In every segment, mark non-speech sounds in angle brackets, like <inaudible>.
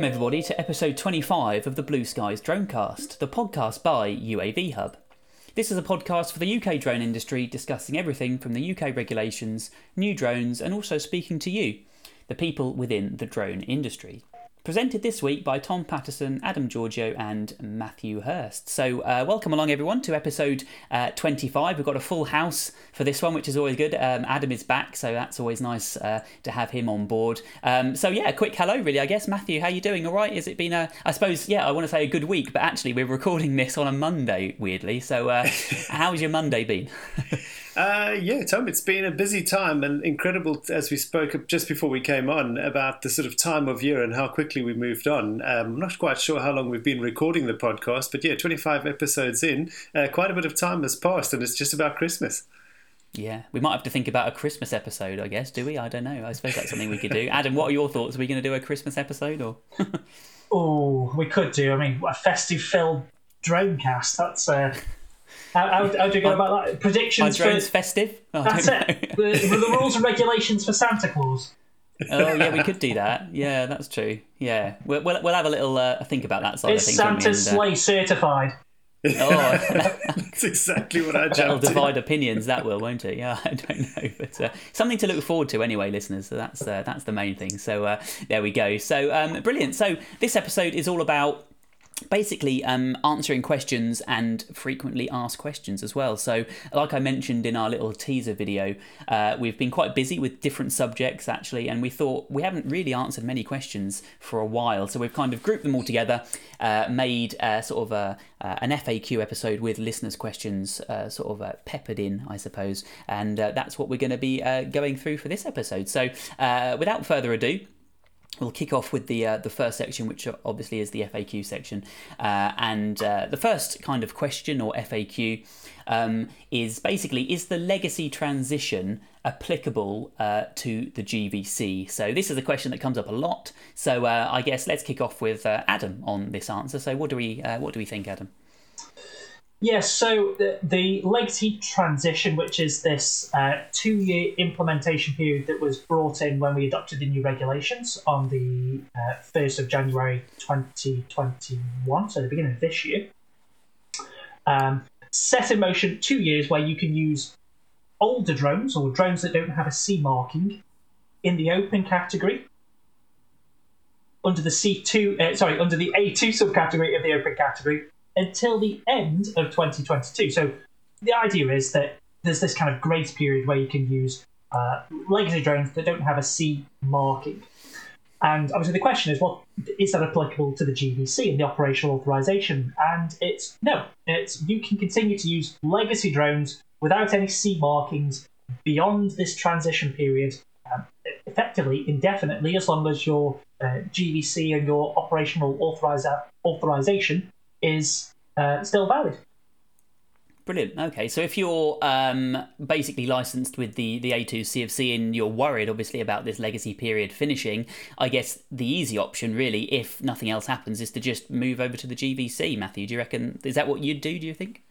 Welcome, everybody, to episode 25 of the Blue Skies Dronecast, the podcast by UAV Hub. This is a podcast for the UK drone industry discussing everything from the UK regulations, new drones, and also speaking to you, the people within the drone industry. Presented this week by Tom Patterson, Adam Giorgio, and Matthew Hurst. So, uh, welcome along, everyone, to episode uh, 25. We've got a full house for this one, which is always good. Um, Adam is back, so that's always nice uh, to have him on board. Um, so, yeah, a quick hello, really, I guess. Matthew, how you doing? All right? Has it been a, I suppose, yeah, I want to say a good week, but actually, we're recording this on a Monday, weirdly. So, uh, <laughs> how's your Monday been? <laughs> Uh, yeah, Tom, it's been a busy time and incredible as we spoke just before we came on about the sort of time of year and how quickly we moved on. Um, I'm not quite sure how long we've been recording the podcast, but yeah, 25 episodes in, uh, quite a bit of time has passed and it's just about Christmas. Yeah, we might have to think about a Christmas episode, I guess, do we? I don't know. I suppose that's something we could do. <laughs> Adam, what are your thoughts? Are we going to do a Christmas episode or? <laughs> oh, we could do. I mean, a festive filled drone cast. That's uh, how, how, how do you go about that? Predictions Are drones for festive? <laughs> Oh, that's it. The, the <laughs> rules and regulations for Santa Claus. oh yeah, we could do <laughs> that. Yeah, that's true. Yeah, we'll we'll, we'll have a little uh, think about that side Is of things. Santa's and, uh, sleigh certified? Oh, That's exactly what I that'll jumped to. divide opinions. That will, won't it? Yeah, I don't know, but uh, something to look forward to anyway, listeners. So that's uh, that's the main thing. So uh, there we go. So um, brilliant. So this episode is all about basically um, answering questions and frequently asked questions as well. So, like I mentioned in our little teaser video, uh, we've been quite busy with different subjects actually, and we thought we haven't really answered many questions for a while. So, we've kind of grouped them all together, uh, made uh, sort of a, uh, an FAQ episode with listeners' questions uh, sort of peppered in, I suppose, and that's what we're going to be going through for this episode. So, without further ado, We'll kick off with the uh, the first section, which obviously is the FAQ section, uh, and uh, the first kind of question or FAQ um, is basically: Is the legacy transition applicable uh, to the GVC? So this is a question that comes up a lot. So uh, I guess let's kick off with uh, Adam on this answer. So what do we what do we think, Adam? Yes, so the, the legacy transition, which is this uh, two year implementation period that was brought in when we adopted the new regulations on the uh, 1st of January 2021, so the beginning of this year, um, set in motion two years where you can use older drones or drones that don't have a C marking in the open category under the C2, uh, sorry, under the A2 subcategory of the open category until the end of 2022. So the idea is that there's this kind of grace period where you can use uh, legacy drones that don't have a C marking. And obviously, the question is, well, is that applicable to the GVC and the operational authorization? And it's no. It's you can continue to use legacy drones without any C markings beyond this transition period, um, effectively indefinitely, as long as your uh, GVC and your operational authoriza- authorization is uh, still valid. Brilliant. Okay, so if you're um, basically licensed with the, the A2 CFC and you're worried, obviously, about this legacy period finishing, I guess the easy option, really, if nothing else happens, is to just move over to the GVC. Matthew, do you reckon is that what you'd do? Do you think?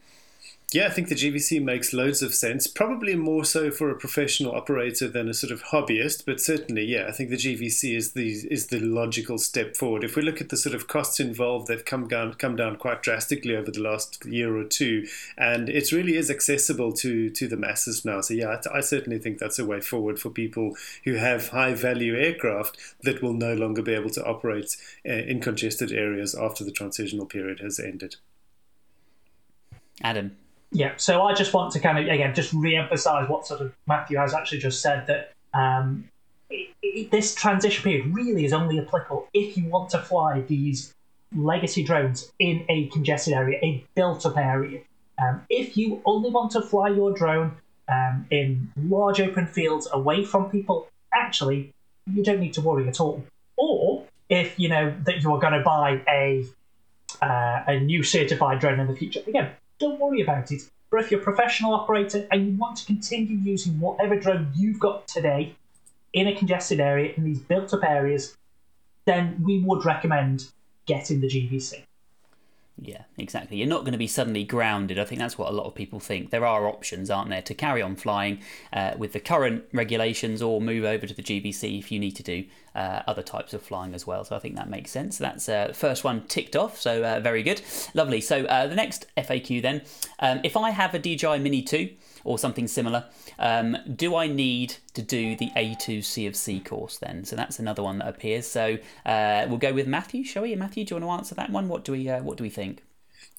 Yeah, I think the GVC makes loads of sense. Probably more so for a professional operator than a sort of hobbyist, but certainly, yeah, I think the GVC is the is the logical step forward. If we look at the sort of costs involved, they've come down come down quite drastically over the last year or two, and it really is accessible to to the masses now. So yeah, I, certainly think that's a way forward for people who have high value aircraft that will no longer be able to operate uh, in congested areas after the transitional period has ended. Adam, yeah, so I just want to kind of again just re-emphasize what sort of Matthew has actually just said that um, it, it, this transition period really is only applicable if you want to fly these legacy drones in a congested area, a built-up area. Um, if you only want to fly your drone um, in large open fields away from people, actually, you don't need to worry at all. Or if you know that you are going to buy a uh, a new certified drone in the future, again, don't worry about it. But if you're a professional operator and you want to continue using whatever drone you've got today in a congested area, in these built up areas, then we would recommend getting the GVC. Yeah, exactly. You're not going to be suddenly grounded. I think that's what a lot of people think. There are options, aren't there, to carry on flying uh, with the current regulations or move over to the GVC if you need to do uh, other types of flying as well. So I think that makes sense. That's uh, first one ticked off. So uh, very good, lovely. So uh, the next FAQ then, um, if I have a DJI Mini 2 or something similar, um, do I need to do the A2 CFC course then? So that's another one that appears. So uh, we'll go with Matthew, shall we? Matthew, do you want to answer that one? What do we uh, what do we think?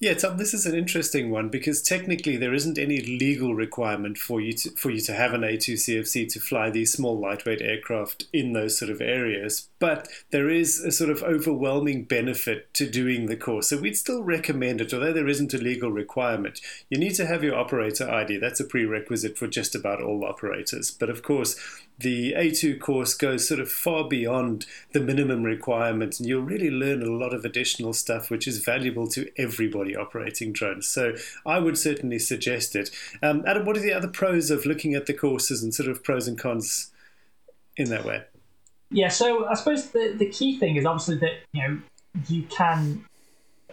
Yeah, Tom, this is an interesting one because technically there isn't any legal requirement for you to for you to have an A2 CFC to fly these small lightweight aircraft in those sort of areas. But there is a sort of overwhelming benefit to doing the course. So we'd still recommend it, although there isn't a legal requirement. You need to have your operator ID. That's a prerequisite for just about all operators. But of course, the A2 course goes sort of far beyond the minimum requirements, and you'll really learn a lot of additional stuff which is valuable to everybody operating drones. So I would certainly suggest it. Um, Adam, what are the other pros of looking at the courses and sort of pros and cons in that way? Yeah, so I suppose the, the key thing is obviously that you know you can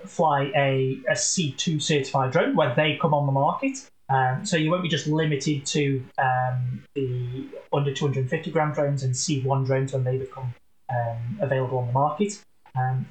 fly a, a C2 certified drone when they come on the market. Um, so you won't be just limited to um, the under 250 gram drones and C1 drones when they become um, available on the market. Um,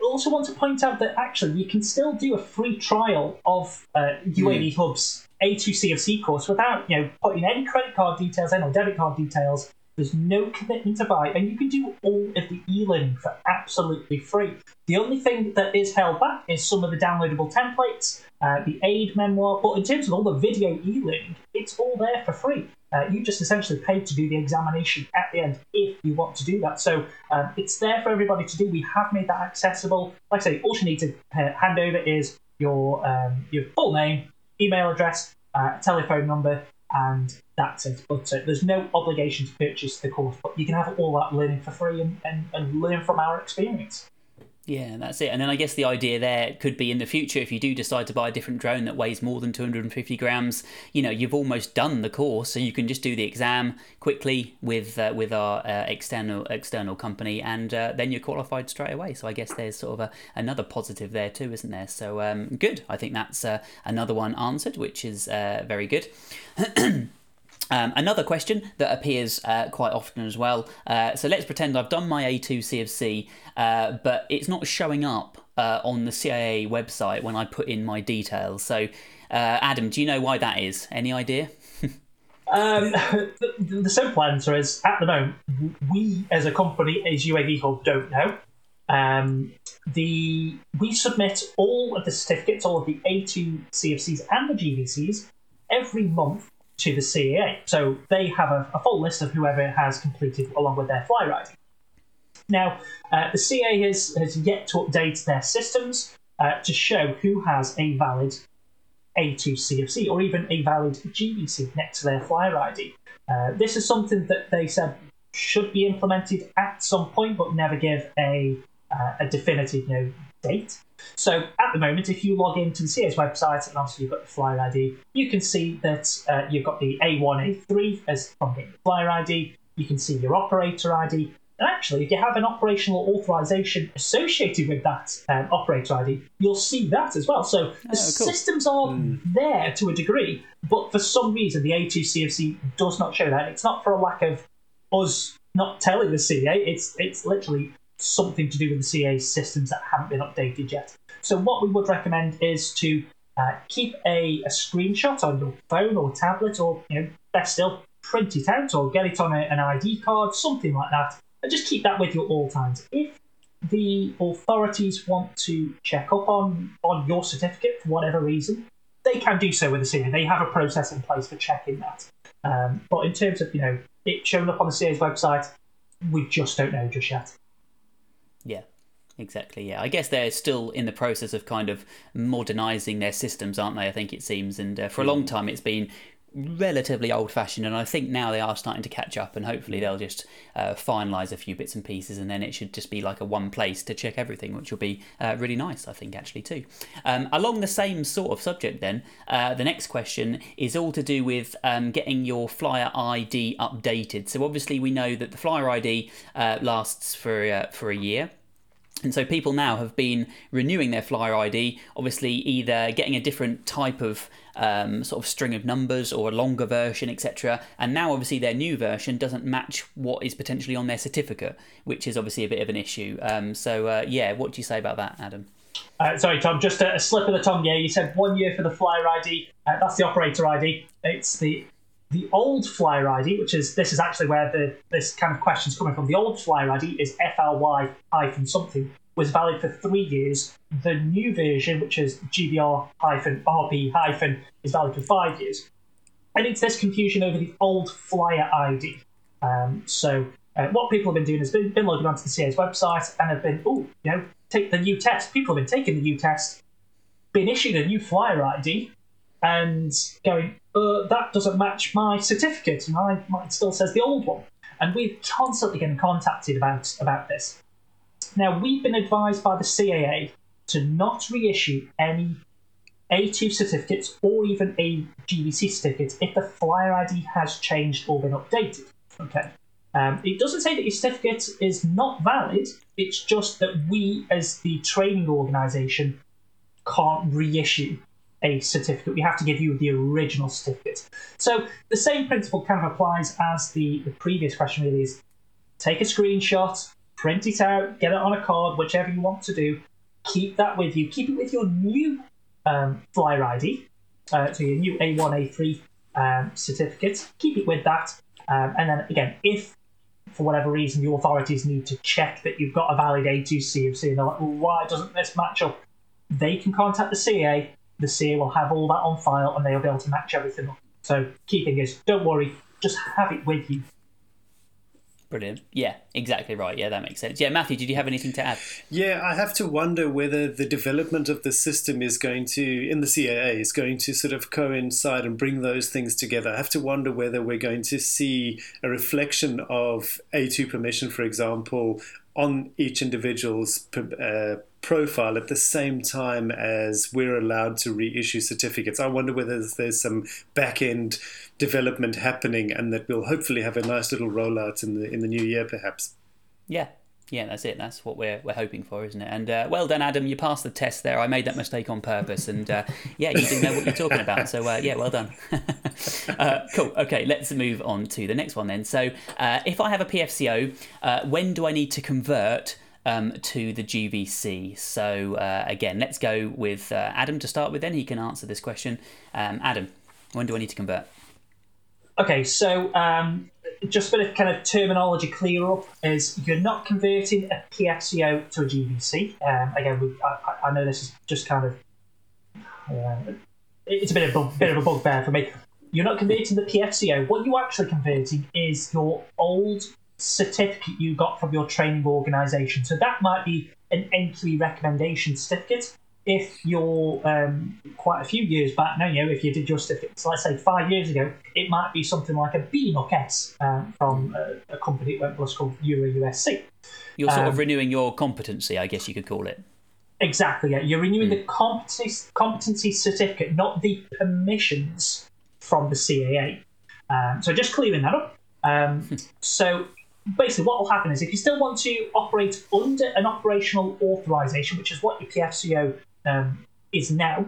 I also want to point out that actually you can still do a free trial of uh, UAV mm. Hub's a2c course without you know putting any credit card details in or debit card details there's no commitment to buy, and you can do all of the e-learning for absolutely free. The only thing that is held back is some of the downloadable templates, uh, the aid memoir, but in terms of all the video e-learning, it's all there for free. Uh, you just essentially pay to do the examination at the end if you want to do that. So um, it's there for everybody to do. We have made that accessible. Like I say, all you need to uh, hand over is your um, your full name, email address, uh, telephone number, and that's it. But uh, there's no obligation to purchase the course, but you can have all that learning for free and, and, and learn from our experience. Yeah, that's it. And then I guess the idea there could be in the future, if you do decide to buy a different drone that weighs more than 250 grams, you know, you've almost done the course, so you can just do the exam quickly with uh, with our uh, external external company, and uh, then you're qualified straight away. So I guess there's sort of a, another positive there too, isn't there? So um, good. I think that's uh, another one answered, which is uh, very good. <clears throat> Um, another question that appears uh, quite often as well. Uh, so let's pretend I've done my A2 CFC, uh, but it's not showing up uh, on the CAA website when I put in my details. So, uh, Adam, do you know why that is? Any idea? <laughs> um, <laughs> the, the, simple answer is at the moment, we as a company, as UAV Hub, don't know. Um, the we submit all of the certificates, all of the A2 CFCs and the GVCs every month to the CAA. So they have a, a full list of whoever has completed along with their flyer ID. Now, uh, the CA has, has yet to update their systems uh, to show who has a valid A2 CFC or even a valid GVC next to their flyer ID. Uh, this is something that they said should be implemented at some point, but never give a, uh, a definitive you know, date. So at the moment, if you log into the CA's website and obviously you've got the flyer ID, you can see that uh, you've got the A1, A3 as from the flyer ID. You can see your operator ID. And actually, if you have an operational authorization associated with that um, operator ID, you'll see that as well. So the oh, cool. systems are mm. there to a degree, but for some reason, the A2 CFC does not show that. It's not for a lack of us not telling the CA. It's it's literally something to do with the CA systems that haven't been updated yet. So what we would recommend is to uh, keep a, a, screenshot on your phone or tablet, or you know, best still, print it out or get it on a, an ID card, something like that, and just keep that with you at all times. If the authorities want to check up on on your certificate for whatever reason, they can do so with the CA. They have a process in place for checking that. Um, but in terms of you know it showing up on the CA's website, we just don't know just yet. Exactly. Yeah, I guess they're still in the process of kind of modernizing their systems, aren't they? I think it seems, and uh, for a long mm. time it's been relatively old fashioned and I think now they are starting to catch up and hopefully they'll just uh, finalize a few bits and pieces and then it should just be like a one place to check everything which will be uh, really nice I think actually too um, along the same sort of subject then uh, the next question is all to do with um, getting your flyer ID updated so obviously we know that the flyer ID uh, lasts for uh, for a year And so people now have been renewing their flyer ID, obviously either getting a different type of um, sort of string of numbers or a longer version, etc. And now obviously their new version doesn't match what is potentially on their certificate, which is obviously a bit of an issue. Um, so uh, yeah, what do you say about that, Adam? Uh, sorry, Tom, just a, a, slip of the tongue. Yeah, you said one year for the flyer ID. Uh, that's the operator ID. It's the the old flyer ID, which is this is actually where the this kind of question is coming from. The old flyer ID is FLY hyphen something was valid for three years. The new version, which is GBR hyphen RP hyphen, is valid for five years. And it's this confusion over the old flyer ID. Um, so uh, what people have been doing is been, been logging onto the CA's website and have been, oh, you know, take the new test. People have been taking the new test, been issued a new flyer ID, and going, uh, that doesn't match my certificate, and I, mine still says the old one. And we're constantly getting contacted about about this. Now, we've been advised by the CAA to not reissue any A2 certificates or even a GVC certificate if the flyer ID has changed or been updated. Okay. Um, it doesn't say that your certificate is not valid, it's just that we, as the training organisation, can't reissue a certificate. We have to give you the original certificate. So the same principle kind of applies as the, the previous question really is take a screenshot, print it out, get it on a card, whichever you want to do. Keep that with you. Keep it with your new um, flyer ID, uh, so your new A1, A3 um, certificate. Keep it with that. Um, and then again, if for whatever reason the authorities need to check that you've got a valid A2 CFC and they're like, well, why doesn't this match up? They can contact the CA the CA will have all that on file and they'll be able to match everything up. So key thing is, don't worry, just have it with you. Brilliant. Yeah, exactly right. Yeah, that makes sense. Yeah, Matthew, did you have anything to add? Yeah, I have to wonder whether the development of the system is going to, in the CAA, is going to sort of coincide and bring those things together. I have to wonder whether we're going to see a reflection of A2 permission, for example, on each individual's uh, profile at the same time as we're allowed to reissue certificates. I wonder whether there's some back end development happening and that we'll hopefully have a nice little rollout in the in the new year perhaps. Yeah, yeah, that's it. That's what we're we're hoping for, isn't it? And uh, well done, Adam. You passed the test there. I made that mistake on purpose, and uh, yeah, you didn't know what you're talking about. So uh, yeah, well done. <laughs> Uh, cool. Okay, let's move on to the next one then. So uh, if I have a PFCO, uh, when do I need to convert? Um, to the GVC. So again, let's go with Adam to start with. Then he can answer this question. Um, Adam, when do I need to convert? Okay, so um, just for the kind of terminology clear up, is you're not converting a PFCO to a GVC. Um, again, we, I, I, know this is just kind of uh, it's a bit of a bit of a bugbear for me. You're not converting the PFCO. What you're actually converting is your old certificate you got from your training organisation. So that might be an entry recommendation certificate if you're um, quite a few years back now, you know, if you did your certificate, so let's say five years ago, it might be something like a BNUC S um, from a, a, company that went plus called Euro USC. You're sort um, of renewing your competency, I guess you could call it. Exactly, yeah. You're renewing mm. the competency, competency certificate, not the permissions from the CAA. Um, so just clearing that up. Um, so basically what will happen is if you still want to operate under an operational authorization, which is what your PFCO um, is now,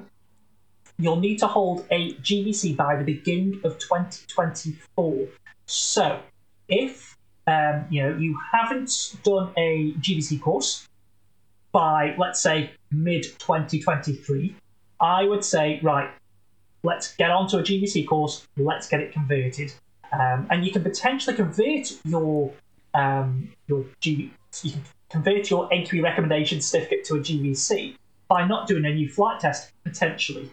you'll need to hold a GVC by the beginning of 2024. So, if um, you know you haven't done a GVC course by let's say mid 2023, I would say right, let's get onto a GVC course, let's get it converted, um, and you can potentially convert your um, your G, you can convert your entry recommendation certificate to a GVC by not doing a new flight test potentially.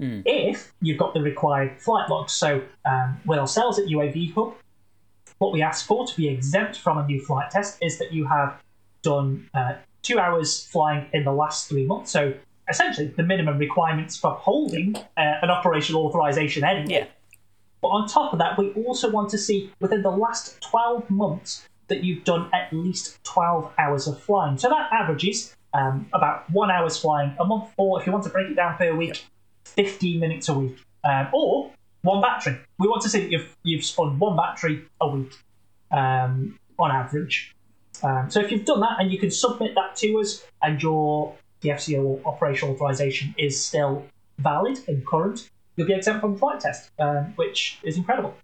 Mm. If you've got the required flight logs. So um, with ourselves at UAV Hub, what we ask for to be exempt from a new flight test is that you have done uh, two hours flying in the last three months. So essentially, the minimum requirements for holding uh, an operational authorization anyway. Yeah. But on top of that, we also want to see within the last 12 months that you've done at least 12 hours of flying. So that averages um, about one hour's flying a month, or if you want to break it down per week, 15 minutes a week, um, or one battery. We want to see that you've, you've spun one battery a week um, on average. Um, so if you've done that and you can submit that to us and your PFCO or operational authorization is still valid and current, you'll be exempt from the flight test, um, which is incredible.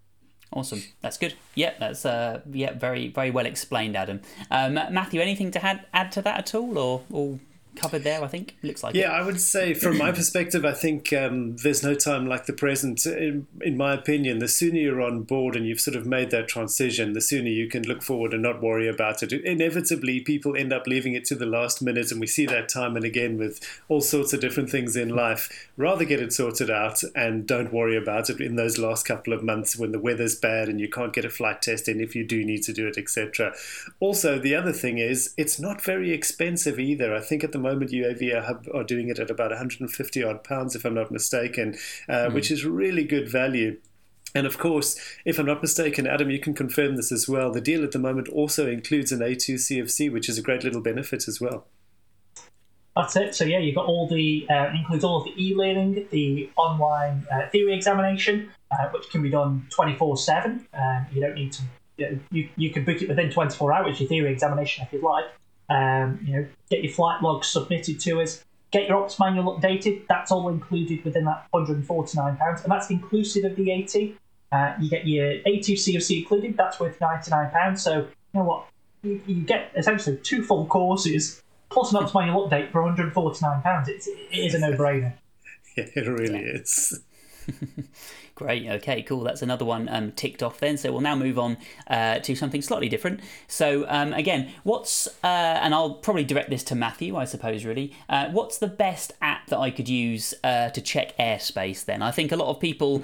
Awesome. That's good. Yeah, that's uh, yeah, very very well explained, Adam. Um, Matthew, anything to add add to that at all, or all covered there. I think looks like. Yeah, it. I would say from my <clears throat> perspective, I think um, there's no time like the present. In, in, my opinion, the sooner you're on board and you've sort of made that transition, the sooner you can look forward and not worry about it. Inevitably, people end up leaving it to the last minute, and we see that time and again with all sorts of different things in life. Rather get it sorted out and don't worry about it in those last couple of months when the weather's bad and you can't get a flight test in if you do need to do it, etc. Also, the other thing is it's not very expensive either. I think at the moment UAV are, are doing it at about 150 odd pounds, if I'm not mistaken, uh, mm. which is really good value. And of course, if I'm not mistaken, Adam, you can confirm this as well. The deal at the moment also includes an A2 CFC, which is a great little benefit as well. That's it. So yeah, you've got all the uh, includes all of the e-learning, the online uh, theory examination, uh, which can be done twenty four seven. Um, you don't need to. You, know, you you can book it within twenty four hours. Your theory examination, if you'd like. Um, you know, get your flight logs submitted to us. Get your ops manual updated. That's all included within that £149, and that's inclusive of VAT. Uh, you get your A2 CFC included. That's worth £99. So you know what? You, you get essentially two full courses plus an ops <laughs> manual update for £149. It's, it is a no-brainer. yeah, <laughs> it really is. <laughs> Great. Okay, cool. That's another one um, ticked off then. So we'll now move on uh, to something slightly different. So um, again, what's uh, and I'll probably direct this to Matthew, I suppose. Really, uh, what's the best app that I could use uh, to check airspace? Then I think a lot of people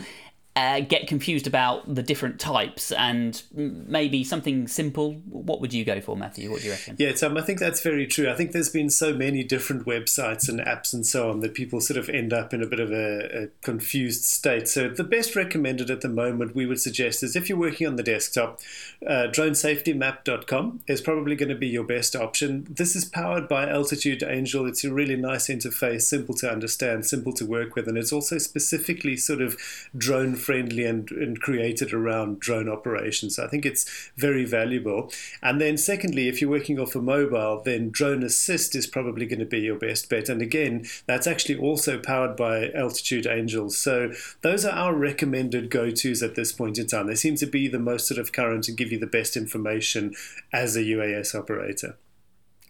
uh, get confused about the different types and maybe something simple. What would you go for, Matthew? What do you reckon? Yeah, Tom, I think that's very true. I think there's been so many different websites and apps and so on that people sort of end up in a bit of a, a confused state. So the best recommended at the moment we would suggest is if you're working on the desktop, uh, dronesafetymap.com is probably going to be your best option. This is powered by Altitude Angel. It's a really nice interface, simple to understand, simple to work with, and it's also specifically sort of drone friendly and, and created around drone operations. So I think it's very valuable. And then, secondly, if you're working off a mobile, then Drone Assist is probably going to be your best bet. And again, that's actually also powered by Altitude Angels. So those are our recommended go tos at this point in time. They seem to be the most sort of current and give you the best information as a UAS operator.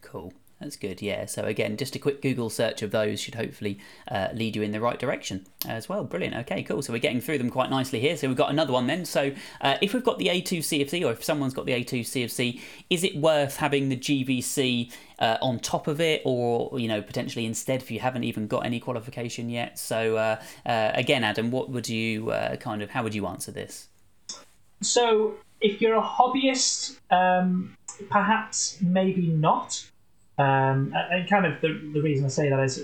Cool. That's good, yeah. So again, just a quick Google search of those should hopefully uh, lead you in the right direction as well. Brilliant. Okay, cool. So we're getting through them quite nicely here. So we've got another one then. So uh, if we've got the A2 CFC, or if someone's got the A2 CFC, is it worth having the GVC uh, on top of it, or you know potentially instead if you haven't even got any qualification yet? So uh, uh, again, Adam, what would you uh, kind of how would you answer this? So if you're a hobbyist, um, perhaps maybe not. Um, and kind of the, the reason I say that is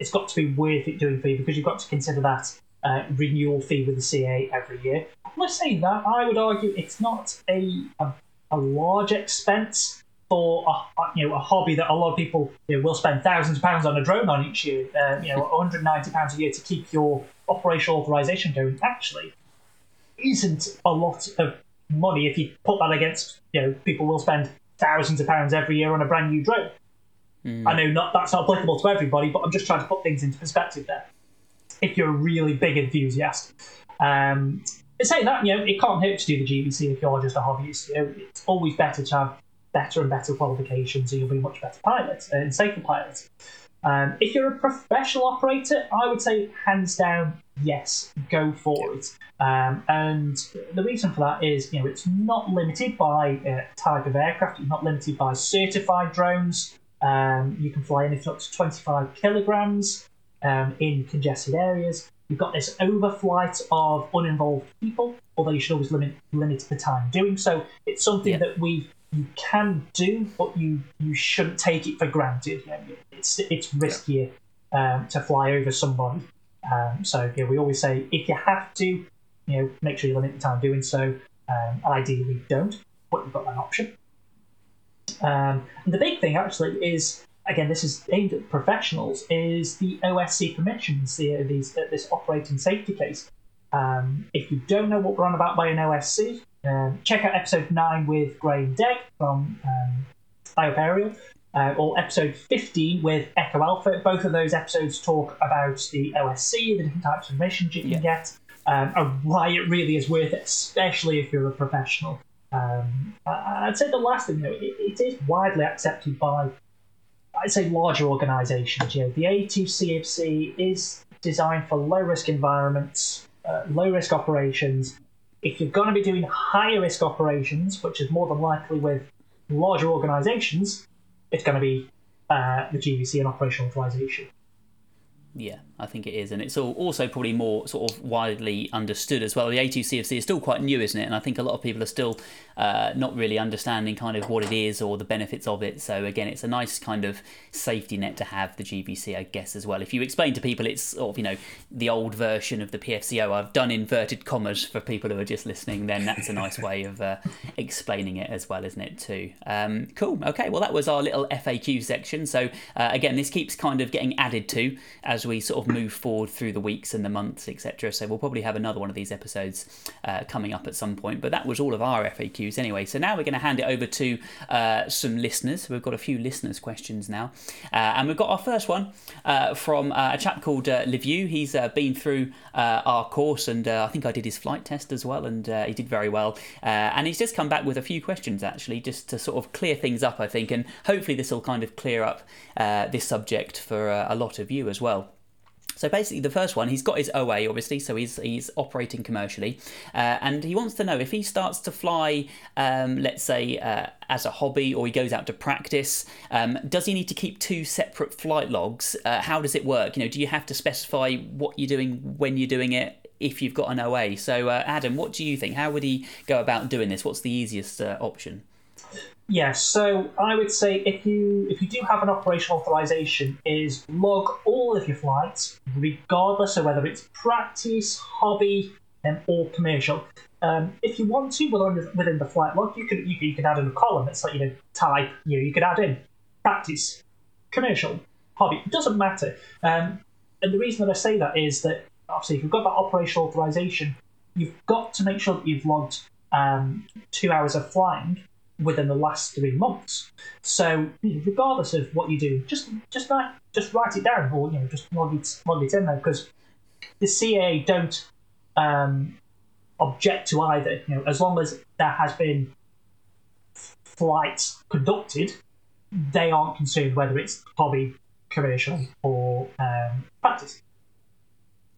it's got to be worth it doing for you because you've got to consider that uh, renewal fee with the CA every year. Let's say that I would argue it's not a a, a large expense for a, you know a hobby that a lot of people you know, will spend thousands of pounds on a drone on each year. Uh, you know, 190 pounds a year to keep your operational authorization going. Actually, isn't a lot of money if you put that against you know people will spend thousands of pounds every year on a brand new drone. Mm. I know not that's not applicable to everybody, but I'm just trying to put things into perspective there. If you're a really big enthusiast, um, saying that, you know, it can't hurt to do the GVC if you're just a hobbyist. You know, it's always better to have better and better qualifications, so you'll be much better pilot and safer pilot. Um, if you're a professional operator, I would say hands down, yes, go for it. Um, and the reason for that is, you know, it's not limited by uh, type of aircraft. It's not limited by certified drones. Um, you can fly anything up to 25 kilograms um, in congested areas. You've got this overflight of uninvolved people, although you should always limit limit the time doing so. It's something yeah. that we you can do, but you you shouldn't take it for granted. You know, it's it's riskier yeah. um, to fly over somebody. Um, so yeah, we always say if you have to, you know, make sure you limit the time doing so. Um, ideally, don't, but you've got that option. Um, and the big thing actually is again, this is aimed at professionals, is the OSC permissions, the, these, uh, this operating safety case. Um, if you don't know what we're on about by an OSC, um, check out episode 9 with Graham Degg from um, IOP Aerial, uh, or episode 15 with Echo Alpha. Both of those episodes talk about the OSC, the different types of missions you can Yeah. get, um, and why it really is worth it, especially if you're a professional. Um, I'd say the last thing, though, it, it is widely accepted by, I'd say, larger organisations. You know, the A2CFC is designed for low risk environments, uh, low risk operations. If you're going to be doing higher risk operations, which is more than likely with larger organisations, it's going to be uh, the GVC and operational authorization. Yeah, I think it is, and it's also probably more sort of widely understood as well. The A2CFC is still quite new, isn't it? And I think a lot of people are still uh, not really understanding kind of what it is or the benefits of it. So again, it's a nice kind of safety net to have the GVC, I guess, as well. If you explain to people it's sort of you know the old version of the PFCO, I've done inverted commas for people who are just listening. Then that's a nice way of uh, explaining it as well, isn't it? Too um, cool. Okay, well that was our little FAQ section. So uh, again, this keeps kind of getting added to as we sort of move forward through the weeks and the months, etc. So we'll probably have another one of these episodes uh, coming up at some point. But that was all of our FAQs anyway. So now we're going to hand it over to uh, some listeners. We've got a few listeners' questions now, uh, and we've got our first one uh, from uh, a chap called uh, Liviu. He's uh, been through our course, and I think I did his flight test as well, and he did very well. And he's just come back with a few questions actually, just to sort of clear things up, I think, and hopefully this will kind of clear up this subject for a lot of you as well. So basically, the first one, he's got his OA, obviously, so he's he's operating commercially, uh, and he wants to know if he starts to fly, um, let's say, uh, as a hobby, or he goes out to practice. Um, does he need to keep two separate flight logs? Uh, how does it work? You know, do you have to specify what you're doing when you're doing it? If you've got an OA, so uh, Adam, what do you think? How would he go about doing this? What's the easiest uh, option? Yes, so I would say if you if you do have an operational authorization, is log all of your flights, regardless of whether it's practice, hobby, um, or commercial. Um, if you want to, within, within the flight log, you could you, you could add in a column. It's like you know type. You know, you could add in practice, commercial, hobby. It doesn't matter. Um, and the reason that I say that is that obviously if you've got that operational authorization, you've got to make sure that you've logged um, two hours of flying within the last three months. So regardless of what you do, just just write just write it down or you know just log it log it in there because the CAA don't um, object to either. You know, as long as there has been flights conducted, they aren't concerned whether it's hobby, commercial, or um, practice.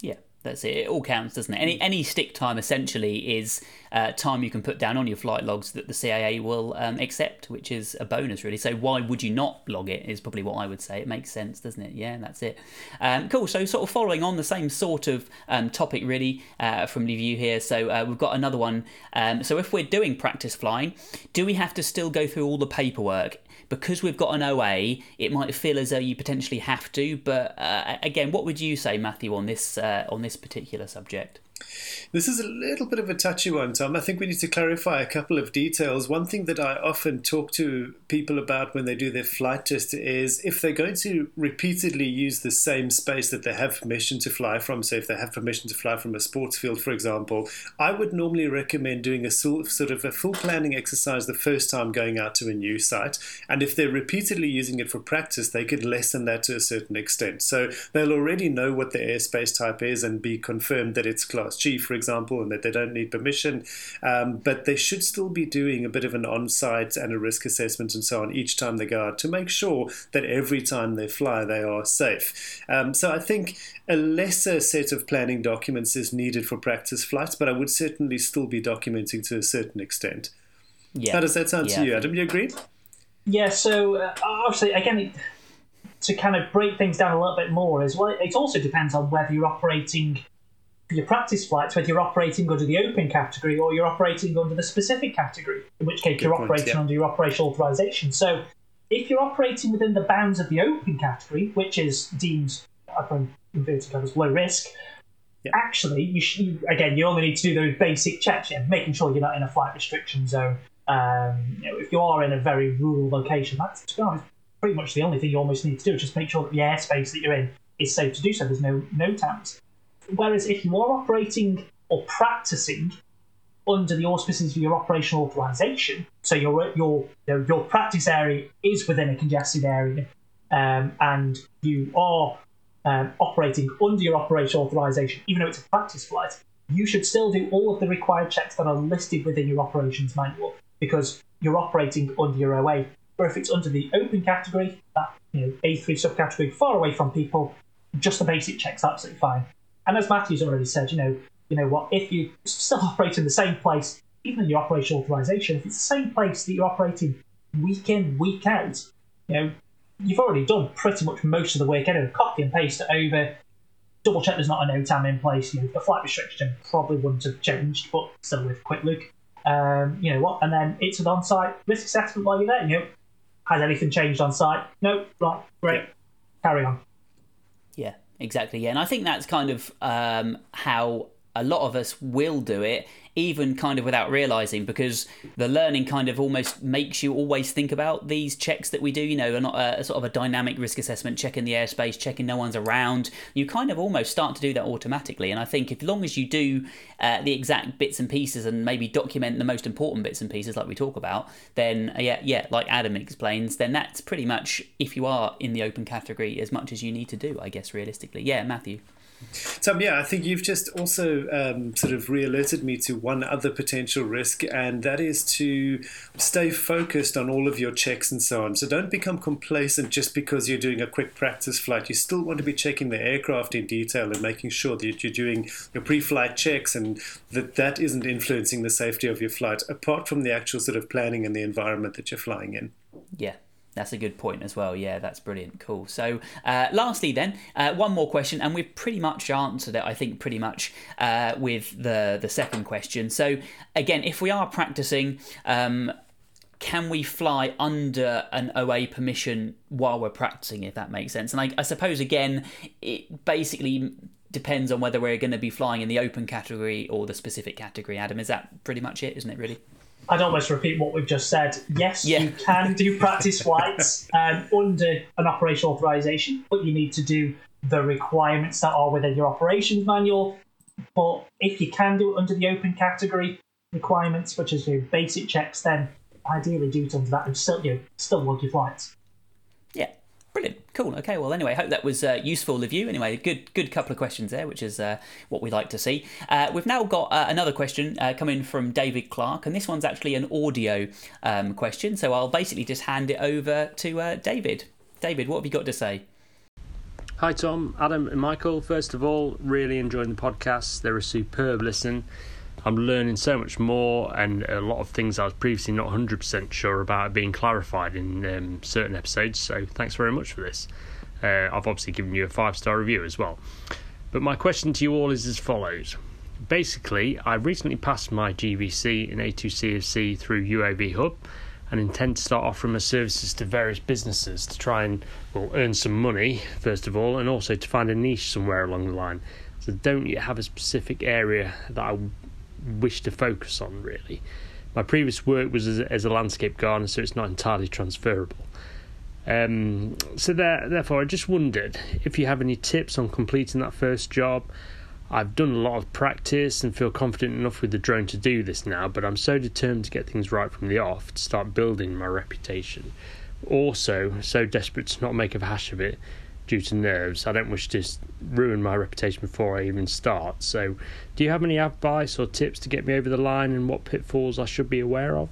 Yeah, that's it. It all counts, doesn't it? Any any stick time essentially is uh, time you can put down on your flight logs that the CAA will um, accept, which is a bonus, really. So why would you not log it? Is probably what I would say. It makes sense, doesn't it? Yeah, that's it. Um, cool. So sort of following on the same sort of um, topic, really, uh, from view here. So uh, we've got another one. Um, so if we're doing practice flying, do we have to still go through all the paperwork? Because we've got an OA, it might feel as though you potentially have to. But uh, again, what would you say, Matthew, on this uh, on this particular subject? This is a little bit of a touchy one, Tom. I think we need to clarify a couple of details. One thing that I often talk to people about when they do their flight test is if they're going to repeatedly use the same space that they have permission to fly from, so if they have permission to fly from a sports field, for example, I would normally recommend doing a sort of a full planning exercise the first time going out to a new site. And if they're repeatedly using it for practice, they could lessen that to a certain extent. So they'll already know what the airspace type is and be confirmed that it's class G, for example, and that they don't need permission. Um, but they should still be doing a bit of an on site and a risk assessment and so on each time they go out to make sure that every time they fly, they are safe. Um, so I think a lesser set of planning documents is needed for practice flights, but I would certainly still be documenting to a certain extent. Yeah. How does that sound Yeah, to you, Adam? You agree? Yeah, so uh, obviously, again, to kind of break things down a little bit more as well, it also depends on whether you're operating for your practice flights, whether you're operating under the open category or you're operating under the specific category, in which case you're point, operating yeah. under your operational authorization. So if you're operating within the bounds of the open category, which is deemed, upon inverted commas, low risk, Yeah. actually, you should, again, you only need to do those basic checks, yeah, making sure you're not in a flight restriction zone. Um, you know, if you are in a very rural location, that's to be honest, pretty much the only thing you almost need to do. Just make sure that the airspace that you're in is safe to do so. There's no NOTAMs. Whereas if you are operating or practicing under the auspices of your operational authorization, so your your your practice area is within a congested area, um, and you are um, operating under your operational authorization, even though it's a practice flight, you should still do all of the required checks that are listed within your operations manual because you're operating under your OA. Or if it's under the open category, that you know A3 subcategory, far away from people, just the basic checks absolutely fine. And as Matthew's already said, you know, you know what, if you still operate in the same place, even in your operational authorization, if it's the same place that you're operating week in, week out, you know, you've already done pretty much most of the work anyway. Copy and paste it over, double check there's not a NOTAM in place. You know, the flight restriction probably wouldn't have changed, but still with quick look. Um, you know what? And then it's an on-site risk assessment while you're there. You know, has anything changed on site? No. Right. Great. Carry on. Exactly. Yeah, and I think that's kind of um, how a lot of us will do it even kind of without realizing because the learning kind of almost makes you always think about these checks that we do you know are not a, a, sort of a dynamic risk assessment checking the airspace checking no one's around. You kind of almost start to do that automatically. And i think as long as you do uh, the exact bits and pieces and maybe document the most important bits and pieces like we talk about then uh, yeah yeah like adam explains then that's pretty much if you are in the open category as much as you need to do i guess realistically. Yeah matthew. Tom, yeah, I think you've just also um, sort of re alerted me to one other potential risk, and that is to stay focused on all of your checks and so on. So don't become complacent just because you're doing a quick practice flight. You still want to be checking the aircraft in detail and making sure that you're doing your pre flight checks and that that isn't influencing the safety of your flight, apart from the actual sort of planning and the environment that you're flying in. Yeah, that's a good point as well. Yeah, that's brilliant. Cool. So, uh, lastly, then, uh, one more question, and we've pretty much answered it, I think, pretty much uh, with the, the second question. So, again, if we are practicing, um, can we fly under an OA permission while we're practicing, if that makes sense? And I, I suppose, again, it basically depends on whether we're going to be flying in the open category or the specific category. Adam, is that pretty much it, isn't it, really? I'd almost repeat what we've just said. Yes, yeah. you can do <laughs> practice flights um, under an operational authorization, but you need to do the requirements that are within your operations manual. But if you can do it under the open category requirements, which is your basic checks, then ideally do it under that and still you know, still log your flights. Brilliant, cool. Okay, well, anyway, hope that was uh, useful of you. Anyway, good, good couple of questions there, which is uh, what we like to see. Uh, we've now got uh, another question uh, coming from David Clark, and this one's actually an audio um, question. So I'll basically just hand it over to uh, David. David, what have you got to say? Hi, Tom, Adam, and Michael. First of all, really enjoying the podcast. They're a superb listen. I'm learning so much more, and a lot of things I was previously not 100% sure about being clarified in um, certain episodes. So, thanks very much for this. Uh, I've obviously given you a five star review as well. But my question to you all is as follows. Basically, I recently passed my GVC in A2CFC through UAV Hub and intend to start offering my services to various businesses to try and well earn some money first of all and also to find a niche somewhere along the line so don't you have a specific area that I wish to focus on really. My previous work was as, as a landscape gardener, so it's not entirely transferable. Um, so there, therefore, I just wondered if you have any tips on completing that first job. I've done a lot of practice and feel confident enough with the drone to do this now, but I'm so determined to get things right from the off to start building my reputation. Also, so desperate to not make a hash of it due to nerves. I don't wish to ruin my reputation before I even start. So, do you have any advice or tips to get me over the line and what pitfalls I should be aware of?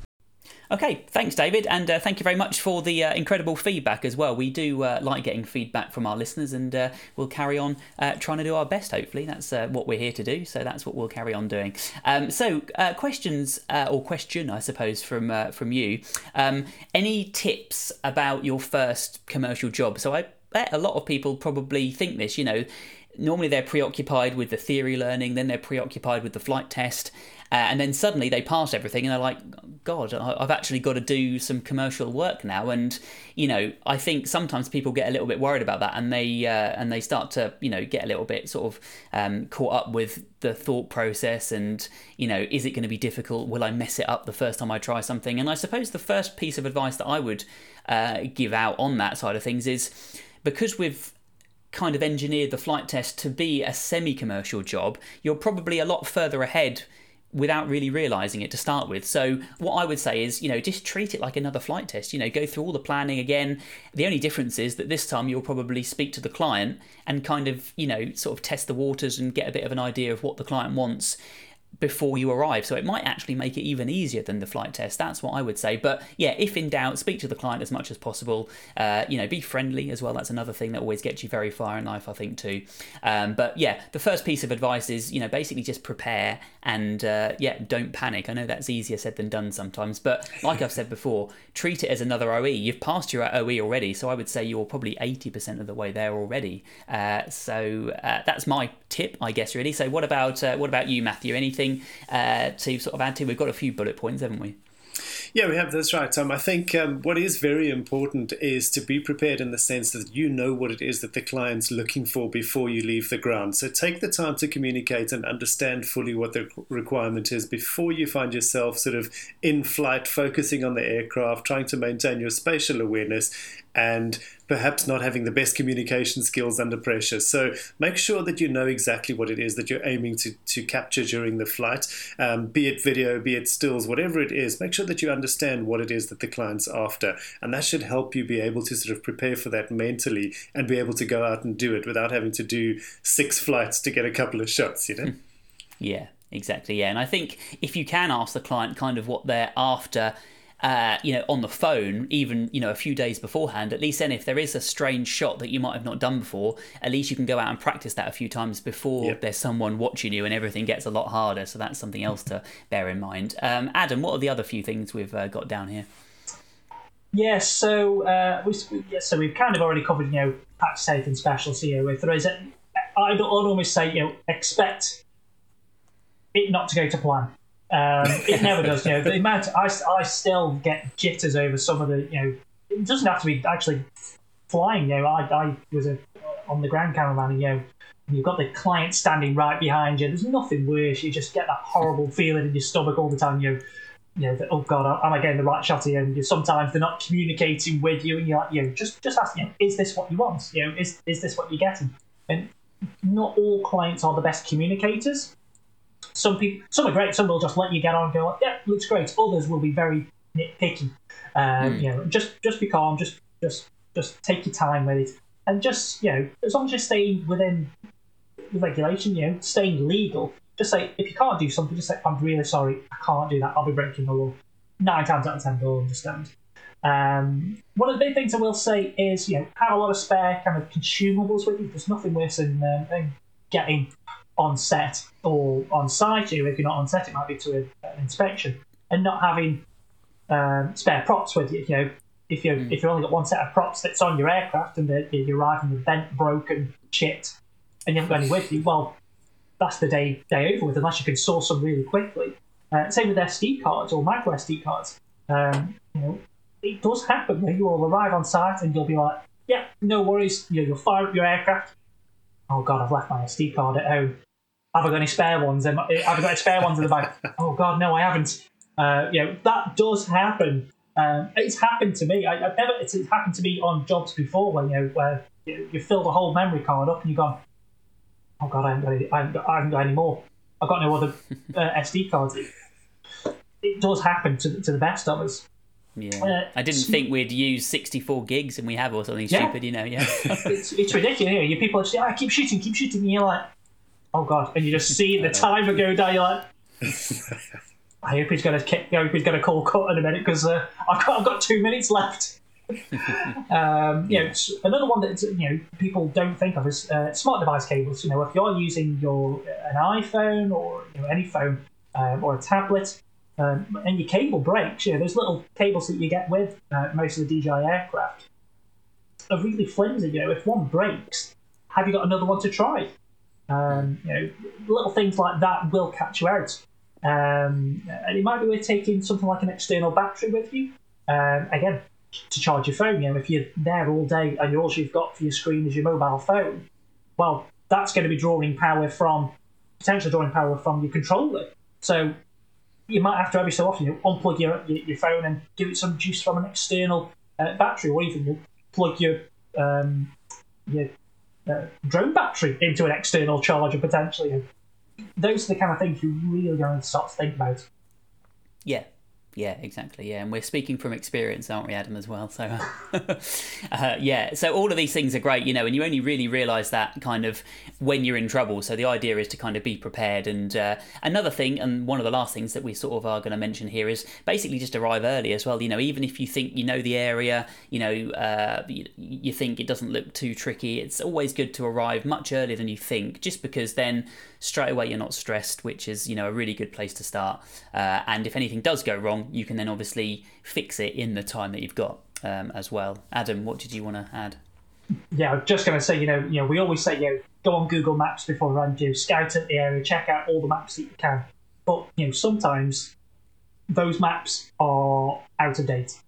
Okay, thanks, David, and uh, thank you very much for the uh, incredible feedback as well. We do uh, like getting feedback from our listeners, and uh, we'll carry on uh, trying to do our best. Hopefully, that's uh, what we're here to do. So that's what we'll carry on doing. Um, so, questions or question, I suppose, from from you. Um, any tips about your first commercial job? So I bet a lot of people probably think this, you know, normally they're preoccupied with the theory learning, then they're preoccupied with the flight test, uh, and then suddenly they pass everything and they're like, God, I've actually got to do some commercial work now. And you know, I think sometimes people get a little bit worried about that, and they uh, and they start to you know get a little bit sort of um, caught up with the thought process and you know, is it going to be difficult? Will I mess it up the first time I try something? And I suppose the first piece of advice that I would uh, give out on that side of things is because we've kind of engineered the flight test to be a semi commercial job, you're probably a lot further ahead without really realizing it to start with. So what I would say is, you know, just treat it like another flight test. You know, go through all the planning again. The only difference is that this time you'll probably speak to the client and kind of, you know, sort of test the waters and get a bit of an idea of what the client wants before you arrive. So it might actually make it even easier than the flight test. That's what I would say. But yeah, if in doubt, speak to the client as much as possible. Uh, you know, be friendly as well. That's another thing that always gets you very far in life, I think, too. Um, but yeah, the first piece of advice is, you know, basically just prepare and uh, yeah, don't panic. I know that's easier said than done sometimes. But like I've said before, treat it as another OE. You've passed your OE already. So I would say you're probably 80% of the way there already. Uh, so uh, that's my tip, I guess, really. So what about, uh, what about you, Matthew? Anything anything uh, to sort of add to? We've got a few bullet points, haven't we? Yeah, we have. That's right, Tom. I think um, what is very important is to be prepared in the sense that you know what it is that the client's looking for before you leave the ground. So take the time to communicate and understand fully what the requirement is before you find yourself sort of in flight, focusing on the aircraft, trying to maintain your spatial awareness, and perhaps not having the best communication skills under pressure. So make sure that you know exactly what it is that you're aiming to, to capture during the flight, um, be it video, be it stills, whatever it is. Make sure that you understand what it is that the client's after. And that should help you be able to sort of prepare for that mentally and be able to go out and do it without having to do six flights to get a couple of shots, you know? Hmm. Yeah, exactly. Yeah. And I think if you can ask the client kind of what they're after, uh, you know, on the phone, even you know a few days beforehand. At least then, if there is a strange shot that you might have not done before, at least you can go out and practice that a few times before yep. there's someone watching you, and everything gets a lot harder. So that's something else to bear in mind. Um, Adam, what are the other few things we've uh, got down here? Yeah, so uh, we, yeah, so we've kind of already covered, you know, patch safe and special. So you know, if there is, a, I'd almost say, you know, expect it not to go to plan. Um, <laughs> it never does. You know, the amount I, I still get jitters over some of the. You know, it doesn't have to be actually flying. You know, I, I was a on the ground cameraman. And, you know, you've got the client standing right behind you. There's nothing worse. You just get that horrible feeling in your stomach all the time. You know, you know, that, oh god, am I getting the right shot here? And you, sometimes they're not communicating with you, and you're like, you know, just just ask, you know, is this what you want? You know, is is this what you're getting? And not all clients are the best communicators. Some people, some are great. Some will just let you get on and go, yeah, looks great. Others will be very nitpicky. Um, mm. You know, just just be calm. Just just just take your time with it, and just you know, as long as you're staying within the regulation, you know, staying legal. Just say if you can't do something, just say I'm really sorry, I can't do that. I'll be breaking the law. Nine times out of ten, they'll understand. Um, one of the big things I will say is, you know, have a lot of spare kind of consumables with you. There's nothing worse than, um, than getting on set or on site, or if you're not on set, it might be to a, an inspection, and not having um, spare props with you. You know, if you mm. if you only got one set of props that's on your aircraft and you arrive and the bent, broken, chipped, and you haven't got any with you, well, that's the day day over with unless you can source them really quickly. Uh, same with SD cards or micro SD cards. Um, you know, it does happen. Where you will arrive on site and you'll be like, "Yeah, no worries." You know, you'll fire up your aircraft. Oh God, I've left my SD card at home have I got any spare ones? Have I got any spare ones in the bag? <laughs> oh God, no, I haven't. Uh, you know that does happen. Um, it's happened to me. I, have never. It's, it's, happened to me on jobs before, where you know where you, you fill the whole memory card up and you've gone, oh God, I haven't got any. I haven't got, I haven't got any more. I've got no other <laughs> uh, SD cards. It, it, does happen to, to the best of us. Yeah, uh, I didn't think we'd use 64 gigs and we have or something yeah. stupid, you know. Yeah, <laughs> it's, it's ridiculous. You, know, you people say, "I keep shooting, keep shooting," and you're like, oh god, and you just see the <laughs> timer go down. You're like, I hope he's gonna kick. I hope he's gonna call cut in a minute because uh, I've got I've got two minutes left. <laughs> um, you know, another one that you know people don't think of is uh, smart device cables. You know, if you're using your an iPhone or you know, any phone um, or a tablet, um, and your cable breaks, you know, those little cables that you get with uh, most of the DJI aircraft are really flimsy. You know, if one breaks, have you got another one to try? Um, you know, little things like that will catch you out. Um, and it might be worth taking something like an external battery with you. Um, again, to charge your phone. You know, if you're there all day and all you've got for your screen is your mobile phone, well, that's going to be drawing power from potentially drawing power from your controller. So you might have to every so often you know, unplug your, your, your phone and give it some juice from an external uh, battery, or even plug your um, your uh, drone battery into an external charger potentially. those are the kind of things you really going to start to think about. Yeah, yeah, exactly. Yeah, and we're speaking from experience, aren't we, Adam, as well? So, <laughs> uh, yeah. So all of these things are great, you know, and you only really realise that kind of when you're in trouble. So the idea is to kind of be prepared. And uh, another thing, and one of the last things that we sort of are going to mention here is basically just arrive early as well. You know, even if you think you know the area, you know, uh, you, you think it doesn't look too tricky, it's always good to arrive much earlier than you think, just because then straight away you're not stressed, which is you know a really good place to start. Uh, and if anything does go wrong, you can then obviously fix it in the time that you've got um, as well. Adam, what did you want to add? Yeah, I'm just going to say, you know, you know, we always say, you know, go on Google Maps before run, do scout out the area, check out all the maps that you can. But you know, sometimes those maps are out of date.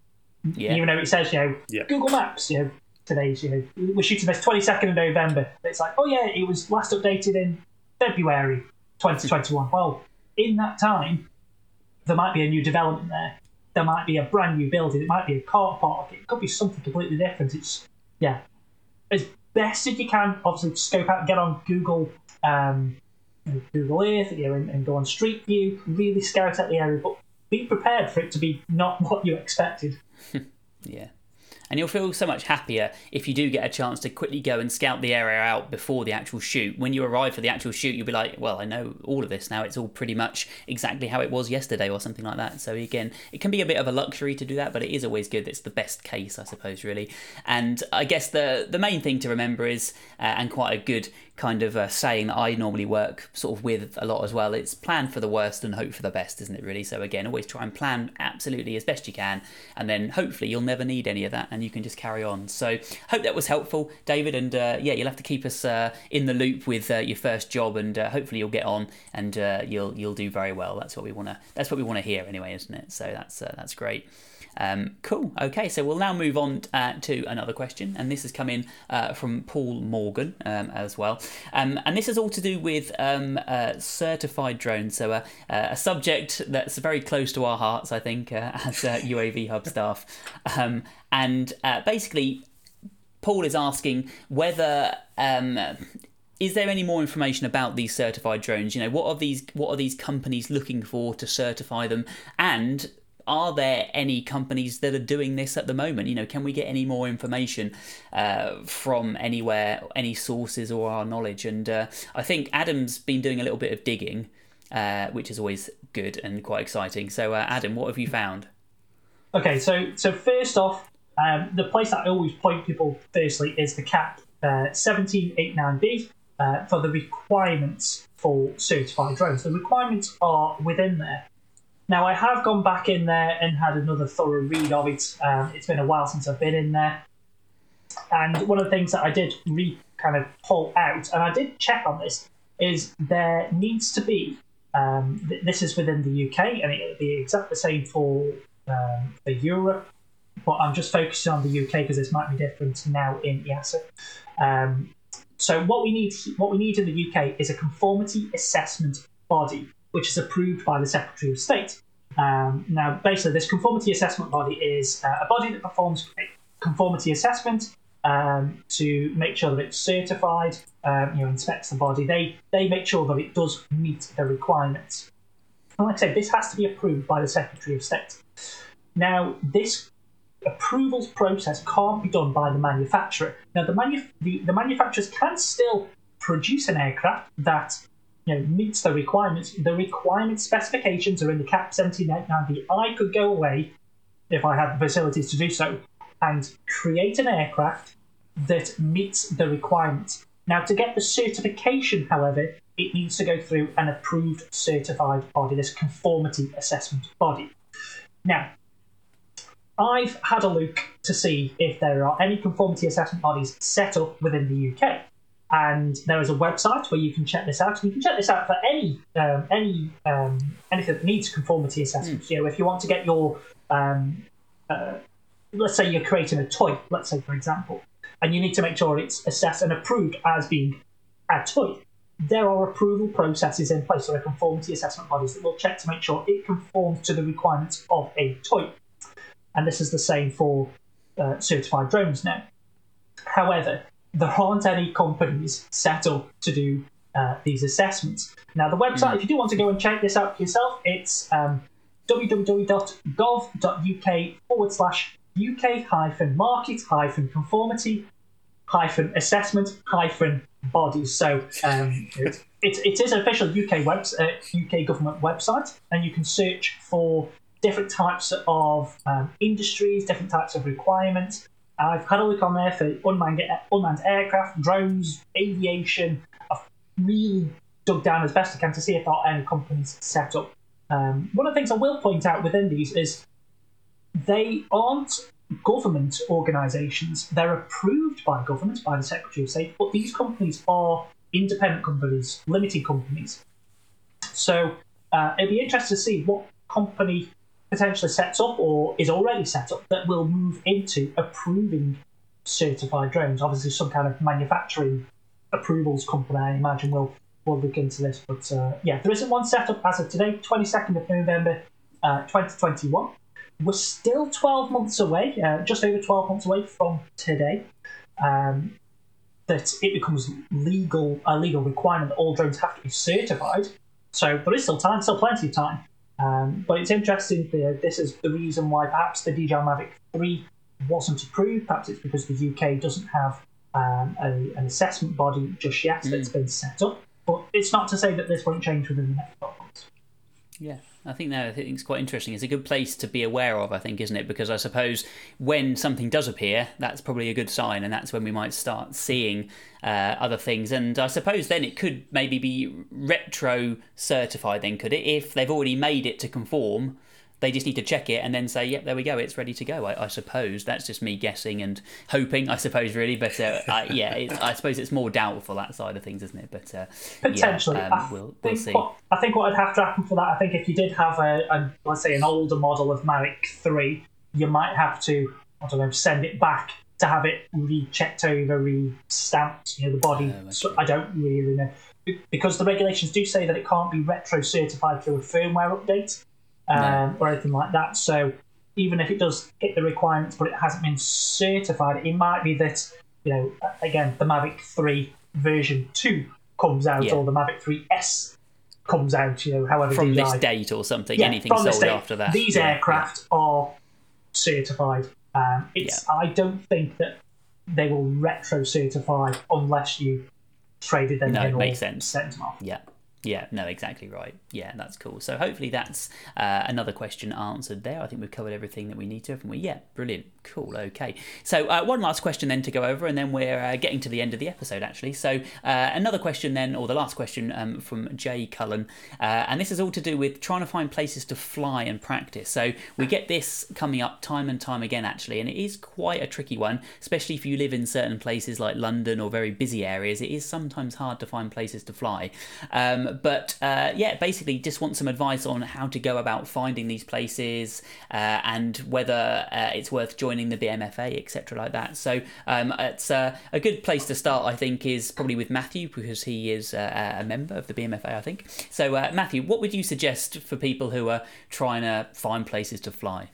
Yeah. Even though it says, you know, Yeah. Google Maps, you know, today's, you know, we're shooting this 22nd of November. It's like, oh yeah, it was last updated in February 2021. Well, in that time, there might be a new development there. There might be a brand new building. It might be a car park. It could be something completely different. It's yeah, as best as you can. Obviously, scope out, get on Google, um, Google Earth, you know, and, and go on Street View. Really scout out the area, but be prepared for it to be not <laughs> what you expected. <laughs> Yeah. And you'll feel so much happier if you do get a chance to quickly go and scout the area out before the actual shoot. When you arrive for the actual shoot, you'll be like, well, I know all of this now. It's all pretty much exactly how it was yesterday or something like that. So, again, it can be a bit of a luxury to do that, but it is always good. It's the best case, I suppose, really. And I guess the, the main thing to remember is, uh, and quite a good kind of uh, saying that I normally work sort of with a lot as well. It's plan for the worst and hope for the best, isn't it? Really. So again, always try and plan absolutely as best you can, and then hopefully you'll never need any of that, and you can just carry on. So hope that was helpful, David. And uh, yeah, you'll have to keep us uh, in the loop with uh, your first job, and uh, hopefully you'll get on and you'll you'll do very well. That's what we want to. That's what we want to hear anyway, isn't it? So that's that's great. Um, cool. Okay, so we'll now move on uh, to another question, and this has come in uh, from Paul Morgan um, as well, um, and this is all to do with um, uh, certified drones. So uh, uh, a subject that's very close to our hearts, I think, uh, <laughs> as uh, UAV Hub staff, um, and uh, basically, Paul is asking whether. Um, is there any more information about these certified drones? You know, what are these what are these companies looking for to certify them? And are there any companies that are doing this at the moment? You know, can we get any more information uh, from anywhere, any sources or our knowledge? And uh, I think Adam's been doing a little bit of digging, uh, which is always good and quite exciting. So, uh, Adam, what have you found? Okay, so so first off, um, the place that I always point people firstly is the CAP uh, 1789B uh, for the requirements for certified drones. The requirements are within there. Now, I have gone back in there and had another thorough read of it. Um, it's been a while since I've been in there. And one of the things that I did re kind of pull out, and I did check on this, is there needs to be, um, th- this is within the UK, and it'll be exactly the same for, um, for Europe, but I'm just focusing on the UK because this might be different now in EASA. Um, so what we need, what we need in the UK is a conformity assessment body, which is approved by the Secretary of State. Um, now, basically, this conformity assessment body is uh, a body that performs conformity assessment um, to make sure that it's certified. Um, you know, inspects the body. They they make sure that it does meet the requirements. And like I said, this has to be approved by the Secretary of State. Now, this approvals process can't be done by the manufacturer. Now, the, manu- the, the manufacturers can still produce an aircraft that you know, meets the requirements. The requirement specifications are in the CAP 1789B. I could go away if I had the facilities to do so and create an aircraft that meets the requirements. Now, to get the certification, however, it needs to go through an approved certified body, this conformity assessment body. Now, I've had a look to see if there are any conformity assessment bodies set up within the UK. And there is a website where you can check this out. And you can check this out for any um, any um, anything that needs conformity assessments. You know, if you want to get your um, uh, let's say you're creating a toy, let's say for example, and you need to make sure it's assessed and approved as being a toy. There are approval processes in place, so there are conformity assessment bodies that will check to make sure it conforms to the requirements of a toy. And this is the same for uh, certified drones now. However, there aren't any companies set up to do uh, these assessments. Now, the website, if you do want to go and check this out for yourself, it's um, www.gov.uk forward slash UK hyphen market hyphen conformity hyphen assessment hyphen bodies. So um, <laughs> it, it, it is an official UK web, uh, UK government website, and you can search for different types of um, industries, different types of requirements. I've had a look on there for unmanned, unmanned aircraft, drones, aviation. I've really dug down as best I can to see if there are any companies set up. Um, one of the things I will point out within these is they aren't government organisations. They're approved by government, by the Secretary of State, but these companies are independent companies, limited companies. So uh, it'd be interesting to see what company potentially sets up or is already set up that will move into approving certified drones. Obviously, some kind of manufacturing approvals company, I imagine, will will look into this. But uh, yeah, there isn't one set up as of today, 22nd of November, uh, 2021. We're still 12 months away, uh, just over 12 months away from today. Um, that it becomes legal a legal requirement that all drones have to be certified. So there is still time, still plenty of time. Um, but it's interesting. that this is the reason why perhaps the DJI Mavic 3 wasn't approved. Perhaps it's because the UK doesn't have um, a, an assessment body just yet mm. that's been set up. But it's not to say that this won't change within the next 12 months. Yeah, I think that I think it's quite interesting. It's a good place to be aware of, I think, isn't it? Because I suppose when something does appear, that's probably a good sign, and that's when we might start seeing uh, other things. And I suppose then it could maybe be retro certified. Then could it, if they've already made it to conform? They just need to check it and then say, "Yep, there we go, it's ready to go." I, I suppose that's just me guessing and hoping. I suppose really, but uh, I, yeah, I suppose it's more doubtful that side of things, isn't it? But uh, potentially, yeah, um, we'll, we'll see. What, I think what would have to happen for that, I think if you did have a, a let's say an older model of Mavic Three, you might have to I don't know send it back to have it re-checked over, re-stamped. You know, the body. Oh, okay. so I don't really know because the regulations do say that it can't be retro certified through a firmware update um, no. or anything like that. So even if it does hit the requirements, but it hasn't been certified, it might be that you know again the Mavic Three version two comes out, yeah. or the Mavic 3S comes out. You know, however from this date or something. Yeah, anything sold after that. These yeah, aircraft are certified. Um, it's I don't think that they will retro certify unless you traded them no, in makes sense. sent them off. Yeah. Yeah, no, exactly right. Yeah, that's cool. So hopefully that's uh, another question answered there. I think we've covered everything that we need to, haven't we? Yeah, brilliant. Cool. Okay. So uh, one last question then to go over, and then we're uh, getting to the end of the episode actually. So uh, another question then, or the last question um, from Jay Cullen, uh, and this is all to do with trying to find places to fly and practice. So we get this coming up time and time again actually, and it is quite a tricky one, especially if you live in certain places like London or very busy areas. It is sometimes hard to find places to fly. Um, but uh, yeah, basically, just want some advice on how to go about finding these places uh, and whether it's worth joining the BMFA, etc., like that. So um, it's uh, a good place to start, I think, is probably with Matthew because he is uh, a member of the BMFA, I think. So, uh, Matthew, what would you suggest for people who are trying to find places to fly?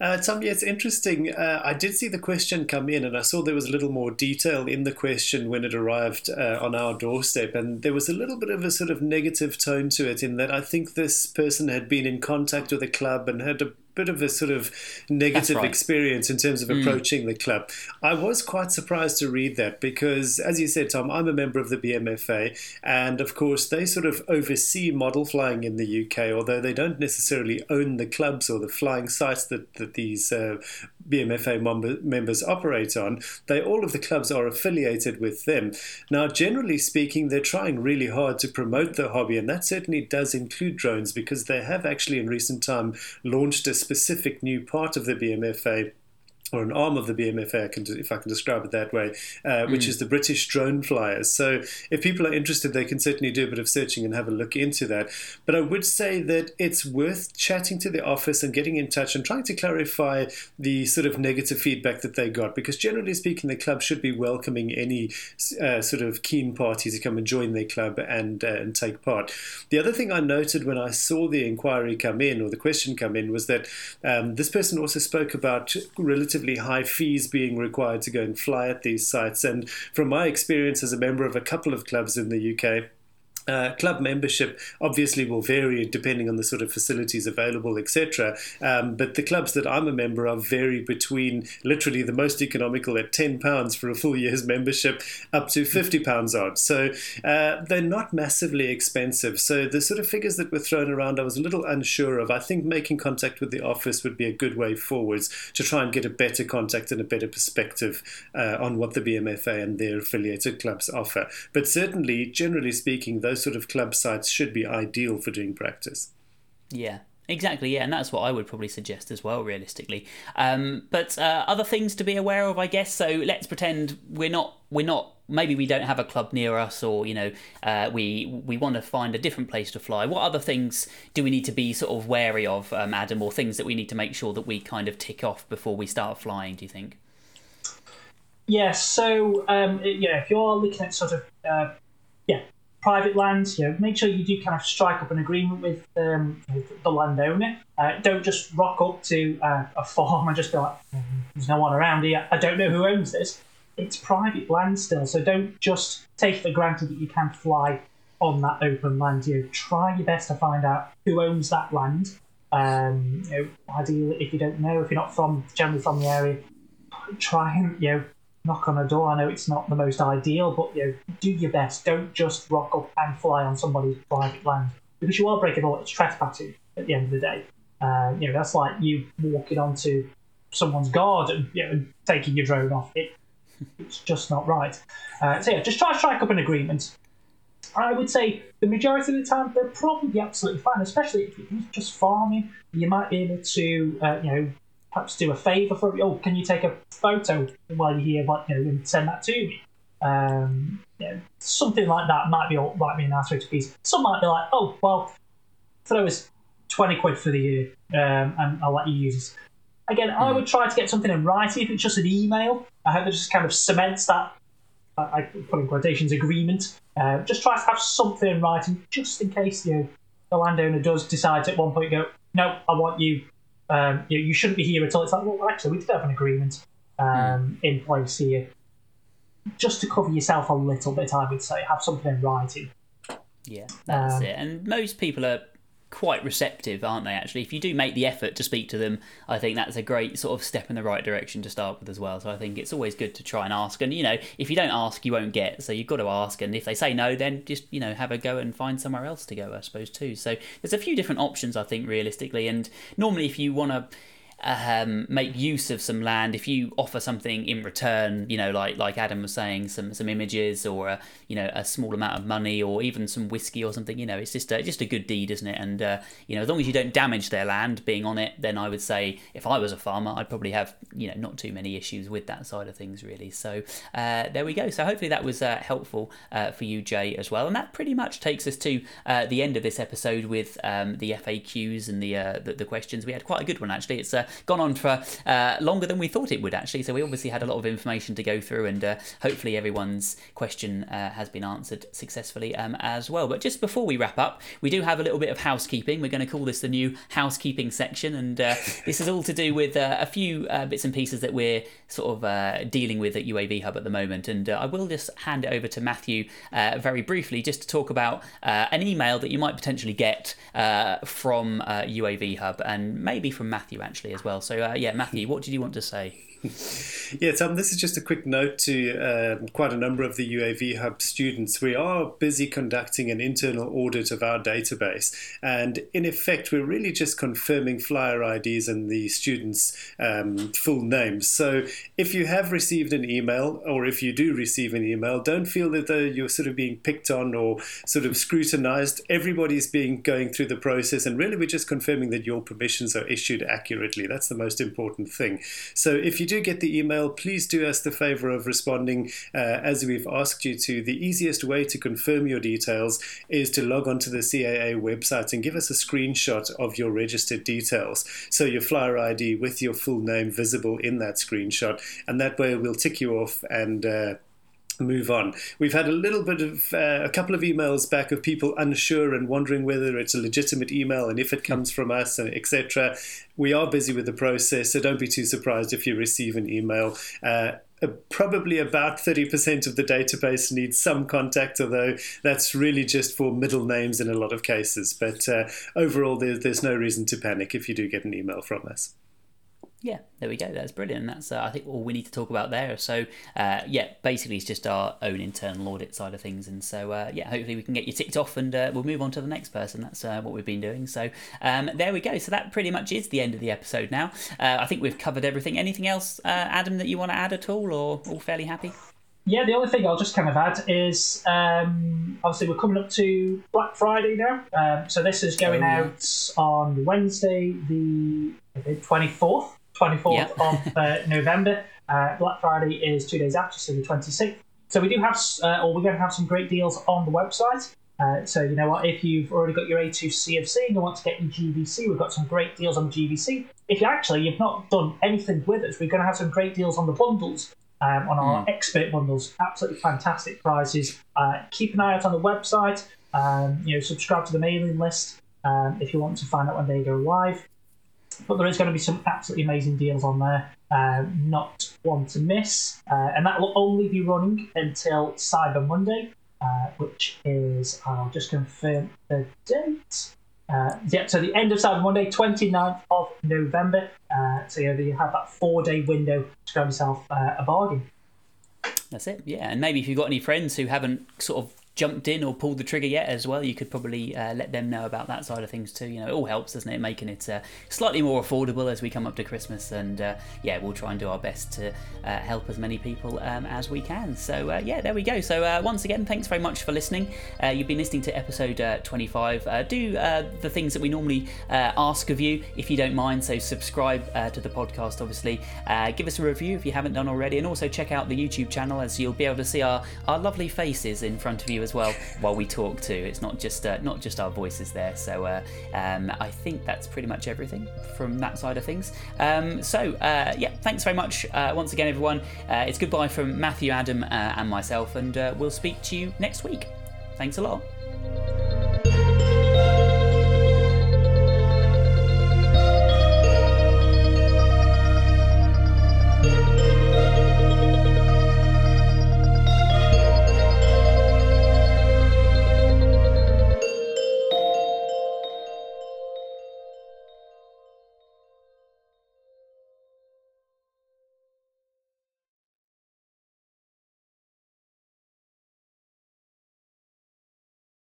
Uh, yeah, it's interesting. Uh, I did see the question come in, and I saw there was a little more detail in the question when it arrived uh, on our doorstep, and there was a little bit of a sort of negative tone to it in that I think this person had been in contact with a club and had a bit of a sort of negative right. experience in terms of mm. approaching the club. I was quite surprised to read that because, as you said, Tom, I'm a member of the BMFA, and of course, they sort of oversee model flying in the UK, although they don't necessarily own the clubs or the flying sites that, that these uh, BMFA member, members operate on. They all of the clubs are affiliated with them. Now, generally speaking, they're trying really hard to promote the hobby, and that certainly does include drones because they have actually in recent time launched a specific new part of the BMFA or an arm of the BMFA, if I can describe it that way, uh, which mm. is the British Drone Flyers. So, if people are interested, they can certainly do a bit of searching and have a look into that. But I would say that it's worth chatting to the office and getting in touch and trying to clarify the sort of negative feedback that they got, because generally speaking, the club should be welcoming any uh, sort of keen party to come and join their club and uh, and take part. The other thing I noted when I saw the inquiry come in or the question come in was that um, this person also spoke about relative high fees being required to go and fly at these sites. And from my experience as a member of a couple of clubs in the UK, uh, club membership obviously will vary depending on the sort of facilities available, etc. Um, but the clubs that I'm a member of vary between literally the most economical at ten pounds for a full year's membership up to fifty pounds odd. So uh, they're not massively expensive. So the sort of figures that were thrown around, I was a little unsure of. I think making contact with the office would be a good way forwards to try and get a better contact and a better perspective uh, on what the BMFA and their affiliated clubs offer. But certainly, generally speaking, those those sort of club sites should be ideal for doing practice. Yeah, Exactly, yeah, and that's what I would probably suggest as well, realistically. Um, but uh, other things to be aware of, I guess. So let's pretend we're not, we're not. Maybe we don't have a club near us, or you know, uh, we we want to find a different place to fly. What other things do we need to be sort of wary of, um, Adam, or things that we need to make sure that we kind of tick off before we start flying? Do you think? Yeah. So um, yeah, if you're looking at sort of uh, yeah private lands, you know, make sure you do kind of strike up an agreement with, um, with the landowner. Uh, don't just rock up to uh, a farm and just be like, mm, "There's no one around here. I don't know who owns this." It's private land still, so don't just take for granted that you can fly on that open land. You know, try your best to find out who owns that land. Um, you know, ideally, if you don't know, if you're not from generally from the area, try and you know knock on a door. I know it's not the most ideal, but you know, do your best. Don't just rock up and fly on somebody's private land because you are breaking all the law. It's trespassing at the end of the day. Uh, you know, that's like you walking onto someone's garden, you know, taking your drone off. It, it's just not right. Uh, so yeah, just try to strike up an agreement. I would say the majority of the time they're probably absolutely fine, especially if you're just farming. You might be able to, uh, you know, perhaps do a favour for me. Oh, can you take a photo while you're here, but, you know, and send that to me? Um, you know, something like that might be might be an answer to piece. Some might be like, oh, well, throw us twenty quid for the year, um, and I'll let you use this. Again, mm. I would try to get something in writing. If it's just an email, I hope it just kind of cements that. I put in quotations agreement. Uh, just try to have something in writing, just in case you know the landowner does decide at one point go, no, I want you um, you, you shouldn't be here at all. It's like, well, actually, we did have an agreement um, mm. in place here. Just to cover yourself a little bit, I would say, have something in writing. Yeah, that's um, it. And most people are quite receptive, aren't they? Actually, if you do make the effort to speak to them, I think that's a great sort of step in the right direction to start with as well. So I think it's always good to try and ask. And you know, if you don't ask, you won't get. So you've got to ask. And if they say no, then just you know have a go and find somewhere else to go. I suppose too. So there's a few different options I think realistically. And normally, if you want to um, make use of some land. If you offer something in return you know like like adam was saying some some images or a, you know a small amount of money or even some whiskey or something you know it's just a, just a good deed isn't it? And uh, you know as long as you don't damage their land being on it then i would say if i was a farmer i'd probably have you know not too many issues with that side of things really. So uh, there we go. So hopefully that was uh, helpful uh, for you jay as well. And that pretty much takes us to uh, the end of this episode with um, the faqs and the, uh, the, the questions. We had quite a good one actually. It's gone on for uh, longer than we thought it would, actually. So we obviously had a lot of information to go through, and uh, hopefully everyone's question uh, has been answered successfully um, as well. But just before we wrap up, we do have a little bit of housekeeping. We're going to call this the new housekeeping section, and uh, this is all to do with uh, a few uh, bits and pieces that we're sort of dealing with at UAV Hub at the moment. And I will just hand it over to Matthew very briefly just to talk about an email that you might potentially get from UAV Hub and maybe from Matthew actually as well. So uh, yeah, Matthew, what did you want to say? <laughs> yeah, Tom, this is just a quick note to um, quite a number of the UAV Hub students. We are busy conducting an internal audit of our database, and in effect, we're really just confirming flyer IDs and the students' um, full names. So if you have received an email, or if you do receive an email, don't feel that you're sort of being picked on or sort of scrutinized. Everybody's being going through the process, and really, we're just confirming that your permissions are issued accurately. That's the most important thing. So if you do get the email, please do us the favor of responding uh, as we've asked you to. The easiest way to confirm your details is to log onto the CAA website and give us a screenshot of your registered details. So your flyer ID with your full name visible in that screenshot, and that way we'll tick you off and uh, move on. We've had a little bit of uh, a couple of emails back of people unsure and wondering whether it's a legitimate email and if it comes from us etc. We are busy with the process, so don't be too surprised if you receive an email. Uh, uh, probably about 30% of the database needs some contact, although that's really just for middle names in a lot of cases. But uh, overall, there, there's no reason to panic if you do get an email from us yeah, there we go. That's brilliant. That's uh, I think all we need to talk about there. So uh, yeah, basically it's just our own internal audit side of things, and so uh, yeah, hopefully we can get you ticked off, and uh, we'll move on to the next person. That's uh, what we've been doing. So um, there we go. So that pretty much is the end of the episode now. Uh, I think we've covered everything. Anything else, Adam, that you want to add at all, or all fairly happy? Yeah, the only thing I'll just kind of add is um, obviously we're coming up to Black Friday now. Um, so this is going oh, yeah. out on Wednesday, the 24th. 24th yep. of uh, <laughs> November. Uh, Black Friday is two days after, so the 26th. So we do have, uh, or we're going to have some great deals on the website. Uh, so you know what, if you've already got your A2 CofC and you want to get your GVC, we've got some great deals on GVC. If you actually you've not done anything with us, we're going to have some great deals on the bundles. Um, on our mm. expert bundles, absolutely fantastic prices. Uh, keep an eye out on the website. Um, you know, subscribe to the mailing list um, if you want to find out when they go live. But there is going to be some absolutely amazing deals on there, uh, not one to miss. Uh, and that will only be running until Cyber Monday, uh, which is, I'll just confirm the date. Uh, yeah, so the end of Cyber Monday, 29th of November. Uh, so yeah, you have that four day window to grab yourself uh, a bargain. That's it, yeah. And maybe if you've got any friends who haven't sort of jumped in or pulled the trigger yet as well, you could probably uh, let them know about that side of things too. You know, it all helps, doesn't it? Making it uh, slightly more affordable as we come up to Christmas, and uh, yeah, we'll try and do our best to uh, help as many people um, as we can. So uh, yeah, there we go. So uh, once again, thanks very much for listening. you've been listening to episode 25. do the things that we normally ask of you, if you don't mind. So subscribe to the podcast, obviously. give us a review if you haven't done already, and also check out the YouTube channel as you'll be able to see our, our lovely faces in front of you as well while we talk too. It's not just uh, not just our voices there. So uh, um, I think that's pretty much everything from that side of things. Um, so uh, yeah, thanks very much uh, once again, everyone. Uh, it's goodbye from Matthew, Adam, uh, and myself, and we'll speak to you next week. Thanks a lot.